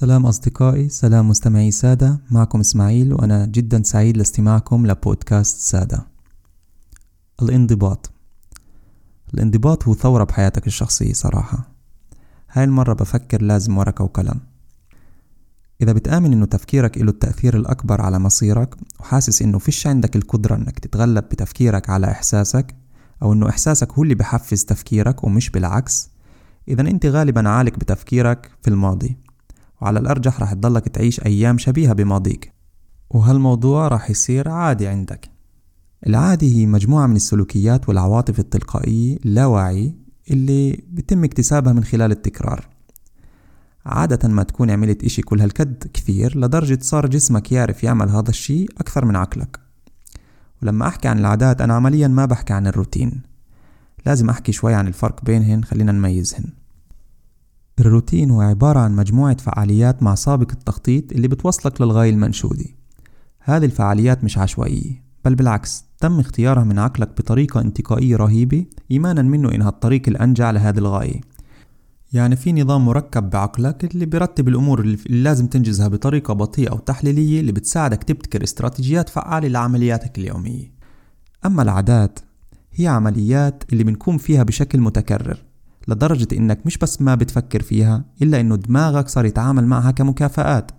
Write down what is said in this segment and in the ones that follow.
سلام أصدقائي سلام مستمعي سادة. معكم إسماعيل وأنا جدا سعيد لاستماعكم لبودكاست سادة. الانضباط. الانضباط هو ثورة بحياتك الشخصية صراحة. هاي المرة بفكر لازم ورقة وقلم إذا بتآمن إنه تفكيرك إله التأثير الأكبر على مصيرك وحاسس إنه فيش عندك القدرة إنك تتغلب بتفكيرك على إحساسك أو إنه إحساسك هو اللي بحفز تفكيرك ومش بالعكس إذا أنت غالبا عالق بتفكيرك في الماضي. وعلى الأرجح رح تضلك تعيش أيام شبيهة بماضيك. وهالموضوع رح يصير عادي عندك. العادي هي مجموعة من السلوكيات والعواطف التلقائية اللاواعي اللي بتم اكتسابها من خلال التكرار. عادة ما تكون عملت إشي كل هالكد كثير لدرجة صار جسمك يعرف يعمل هذا الشي أكثر من عقلك. ولما أحكي عن العادات أنا عمليا ما بحكي عن الروتين. لازم أحكي شوي عن الفرق بينهن خلينا نميزهن. الروتين هو عبارة عن مجموعة فعاليات مع سابق التخطيط اللي بتوصلك للغاية المنشودة. هذه الفعاليات مش عشوائية بل بالعكس تم اختيارها من عقلك بطريقة انتقائية رهيبة إيمانا منه إنها الطريق الأنجع لهذه الغاية. يعني في نظام مركب بعقلك اللي بيرتب الأمور اللي لازم تنجزها بطريقة بطيئة أو تحليلية اللي بتساعدك تبتكر استراتيجيات فعالة لعملياتك اليومية. أما العادات هي عمليات اللي بنكون فيها بشكل متكرر. لدرجة إنك مش بس ما بتفكر فيها إلا إنه دماغك صار يتعامل معها كمكافآت.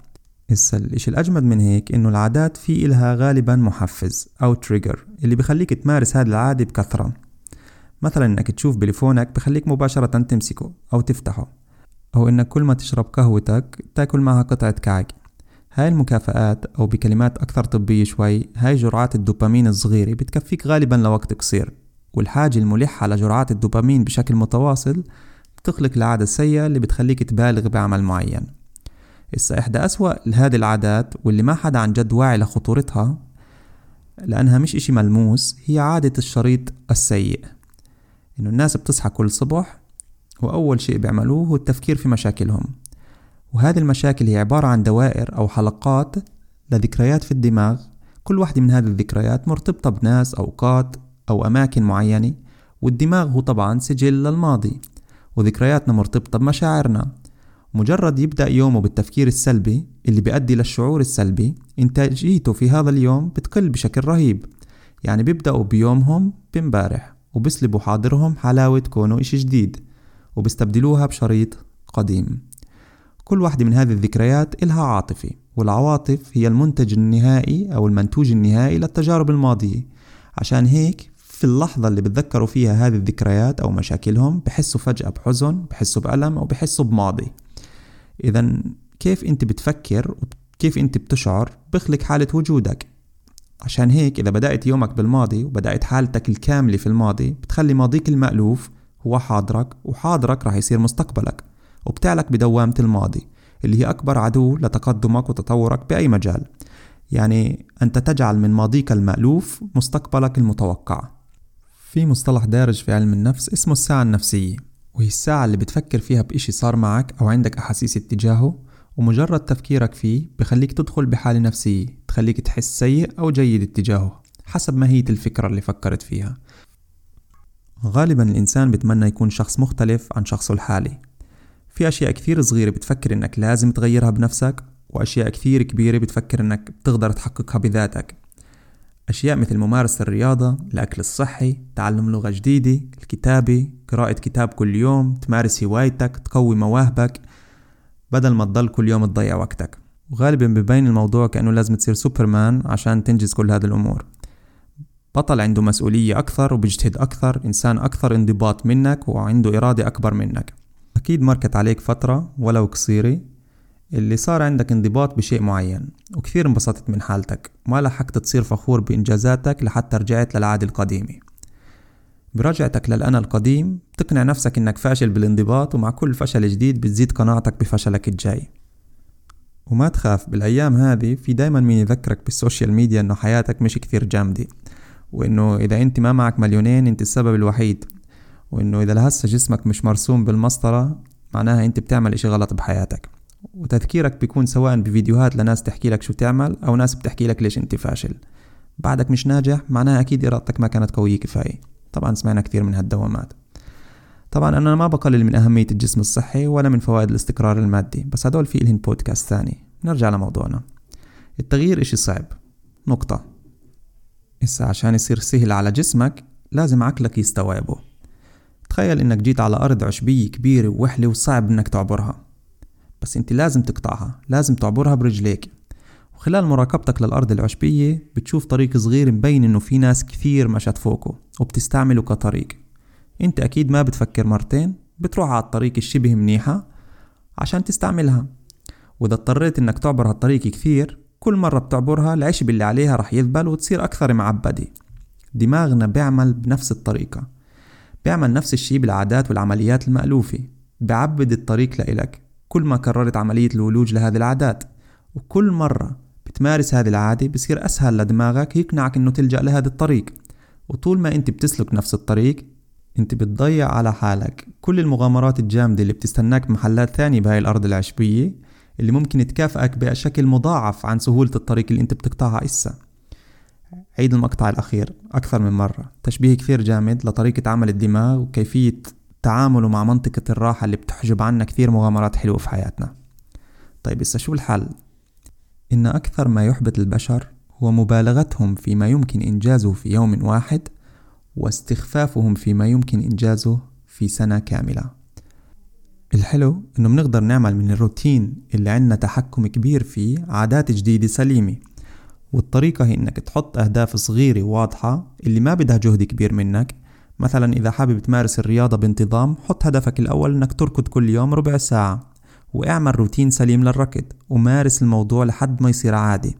هسا الإشي الأجمد من هيك إنه العادات في إلها غالبا محفز أو trigger اللي بخليك تمارس هذه العادة بكثرة. مثلا إنك تشوف بليفونك بخليك مباشرة تمسكه أو تفتحه أو إنك كل ما تشرب قهوتك تاكل معها قطعة كعك. هاي المكافآت أو بكلمات أكثر طبية شوي هاي جرعات الدوبامين الصغيرة بتكفيك غالبا لوقت قصير. والحاجة الملحة لجرعات الدوبامين بشكل متواصل بتخلق العادة السيئة اللي بتخليك تبالغ بعمل معين. إسا إحدى أسوأ هذه العادات واللي ما حدا عن جد واعي لخطورتها لأنها مش إشي ملموس هي عادة الشريط السيء. إنه الناس بتصحى كل صبح وأول شيء بيعملوه هو التفكير في مشاكلهم. وهذه المشاكل هي عبارة عن دوائر أو حلقات لذكريات في الدماغ. كل واحدة من هذه الذكريات مرتبطة بناس أوقات أو أماكن معينة والدماغ هو طبعا سجل للماضي وذكرياتنا مرتبطة بمشاعرنا. مجرد يبدأ يومه بالتفكير السلبي اللي بيؤدي للشعور السلبي إنتاجيته في هذا اليوم بتقل بشكل رهيب. يعني بيبدأوا بيومهم بمبارح وبسلبوا حاضرهم حلاوة كونه إشي جديد وبيستبدلوها بشريط قديم. كل واحدة من هذه الذكريات إلها عاطفة والعواطف هي المنتج النهائي أو المنتوج النهائي للتجارب الماضية. عشان هيك في اللحظة اللي بتذكروا فيها هذه الذكريات أو مشاكلهم بحسوا فجأة بحزن بحسوا بألم أو بحسوا بماضي. إذا كيف أنت بتفكر وكيف أنت بتشعر بخلق حالة وجودك؟ عشان هيك إذا بدأت يومك بالماضي وبدأت حالتك الكاملة في الماضي بتخلي ماضيك المألوف هو حاضرك وحاضرك راح يصير مستقبلك وبتعلق بدوامة الماضي اللي هي أكبر عدو لتقدمك وتطورك بأي مجال. يعني أنت تجعل من ماضيك المألوف مستقبلك المتوقع. في مصطلح دارج في علم النفس اسمه الساعة النفسية وهي الساعة اللي بتفكر فيها بإشي صار معك أو عندك أحاسيس اتجاهه ومجرد تفكيرك فيه بخليك تدخل بحالة نفسية تخليك تحس سيء أو جيد اتجاهه حسب ماهية الفكرة اللي فكرت فيها. غالبا الإنسان بتمنى يكون شخص مختلف عن شخصه الحالي. في أشياء كثير صغيرة بتفكر إنك لازم تغيرها بنفسك وأشياء كثير كبيرة بتفكر إنك بتقدر تحققها بذاتك. أشياء مثل ممارسة الرياضة، الأكل الصحي، تعلم لغة جديدة، الكتابة، قراءة كتاب كل يوم، تمارس هوايتك، تقوي مواهبك بدل ما تضل كل يوم تضيع وقتك. وغالبا ببين الموضوع كأنه لازم تصير سوبرمان عشان تنجز كل هذه الأمور. بطل عنده مسؤولية أكثر وبيجتهد أكثر إنسان أكثر انضباط منك وعنده إرادة أكبر منك. أكيد مركت عليك فترة ولو قصيرة اللي صار عندك انضباط بشيء معين وكثير انبسطت من حالتك. ما لحقت تصير فخور بإنجازاتك لحتى رجعت للعادة القديمة برجعتك للأنا القديم تقنع نفسك إنك فاشل بالانضباط ومع كل فشل جديد بتزيد قناعتك بفشلك الجاي. وما تخاف بالأيام هذه في دايما مين يذكرك بالسوشيال ميديا إنه حياتك مش كثير جامدة وإنه إذا أنت ما معك مليونين أنت السبب الوحيد وإنه إذا لهسه جسمك مش مرسوم بالمسطرة معناها أنت بتعمل إشي غلط بحياتك. وتذكيرك بيكون سواء بفيديوهات لناس تحكي لك شو تعمل أو ناس بتحكي لك ليش أنت فاشل. بعدك مش ناجح معناها أكيد إرادتك ما كانت قوية كفاية. طبعا سمعنا كثير من هالدوامات. طبعا أنا ما بقلل من أهمية الجسم الصحي ولا من فوائد الاستقرار المادي بس هدول في إلهن بودكاست ثاني. نرجع لموضوعنا. التغيير إشي صعب. نقطة. إسا عشان يصير سهل على جسمك لازم عقلك يستوعبه. تخيل إنك جيت على أرض عشبية كبيرة ووحلة وصعب إنك تعبرها. بس أنت لازم تقطعها لازم تعبرها برجليك. وخلال مراقبتك للأرض العشبية بتشوف طريق صغير مبين إنه في ناس كثير مشت فوقه وبتستعمله كطريق. انت أكيد ما بتفكر مرتين بتروح على الطريق الشبه منيحة عشان تستعملها. وإذا اضطريت إنك تعبر هالطريق كثير كل مرة بتعبرها العشب اللي عليها رح يذبل وتصير أكثر معبدة. دماغنا بيعمل بنفس الطريقة بيعمل نفس الشي بالعادات والعمليات المألوفة. بعبد الطريق لإلك. كل ما كررت عملية الولوج لهذه العادات وكل مرة بتمارس هذه العادة بصير أسهل لدماغك يقنعك إنه تلجأ لهذا الطريق. وطول ما أنت بتسلك نفس الطريق أنت بتضيع على حالك. كل المغامرات الجامدة اللي بتستناك بمحلات ثانية بهاي الأرض العشبية اللي ممكن تكافئك بشكل مضاعف عن سهولة الطريق اللي أنت بتقطعها إسا. عيد المقطع الأخير أكثر من مرة. تشبيه كثير جامد لطريقة عمل الدماغ وكيفية تعامله مع منطقة الراحة اللي بتحجب عنا كثير مغامرات حلوة في حياتنا طيب إسا شو الحل؟ إن أكثر ما يحبط البشر هو مبالغتهم فيما يمكن إنجازه في يوم واحد واستخفافهم فيما يمكن إنجازه في سنة كاملة الحلو إنه بنقدر نعمل من الروتين اللي عنا تحكم كبير فيه عادات جديدة سليمة والطريقة هي إنك تحط أهداف صغيرة واضحة اللي ما بدها جهد كبير منك مثلا إذا حابب تمارس الرياضة بانتظام حط هدفك الأول إنك تركض كل يوم ربع ساعة واعمل روتين سليم للركض ومارس الموضوع لحد ما يصير عادي.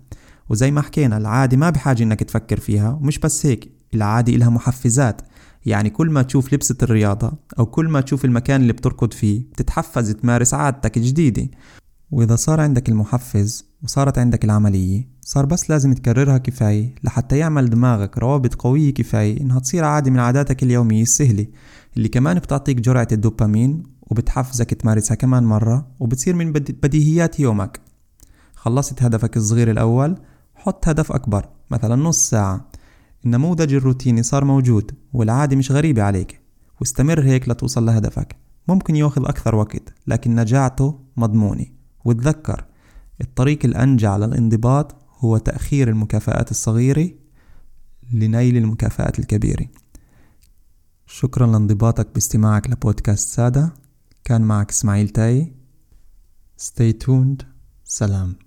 وزي ما حكينا العادة ما بحاجة إنك تفكر فيها ومش بس هيك العادة إلها محفزات. يعني كل ما تشوف لبسة الرياضة أو كل ما تشوف المكان اللي بتركض فيه بتتحفز تمارس عادتك الجديدة. وإذا صار عندك المحفز وصارت عندك العملية. صار بس لازم تكررها كفاية لحتى يعمل دماغك روابط قوية كفاية إنها تصير عادة من عاداتك اليومية السهلة اللي كمان بتعطيك جرعة الدوبامين وبتحفزك تمارسها كمان مرة وبتصير من بديهيات يومك. خلصت هدفك الصغير الأول حط هدف أكبر مثلا نص ساعة. النموذج الروتيني صار موجود والعادة مش غريبة عليك واستمر هيك لتوصل لهدفك. ممكن ياخذ أكثر وقت لكن نجاعته مضمونة. وتذكر الطريق الأنجع للانضباط هو تأخير المكافآت الصغيرة لنيل المكافآت الكبيرة. شكرا لانضباطك باستماعك لبودكاست سادة. كان معك إسماعيل تاي. Stay tuned. سلام.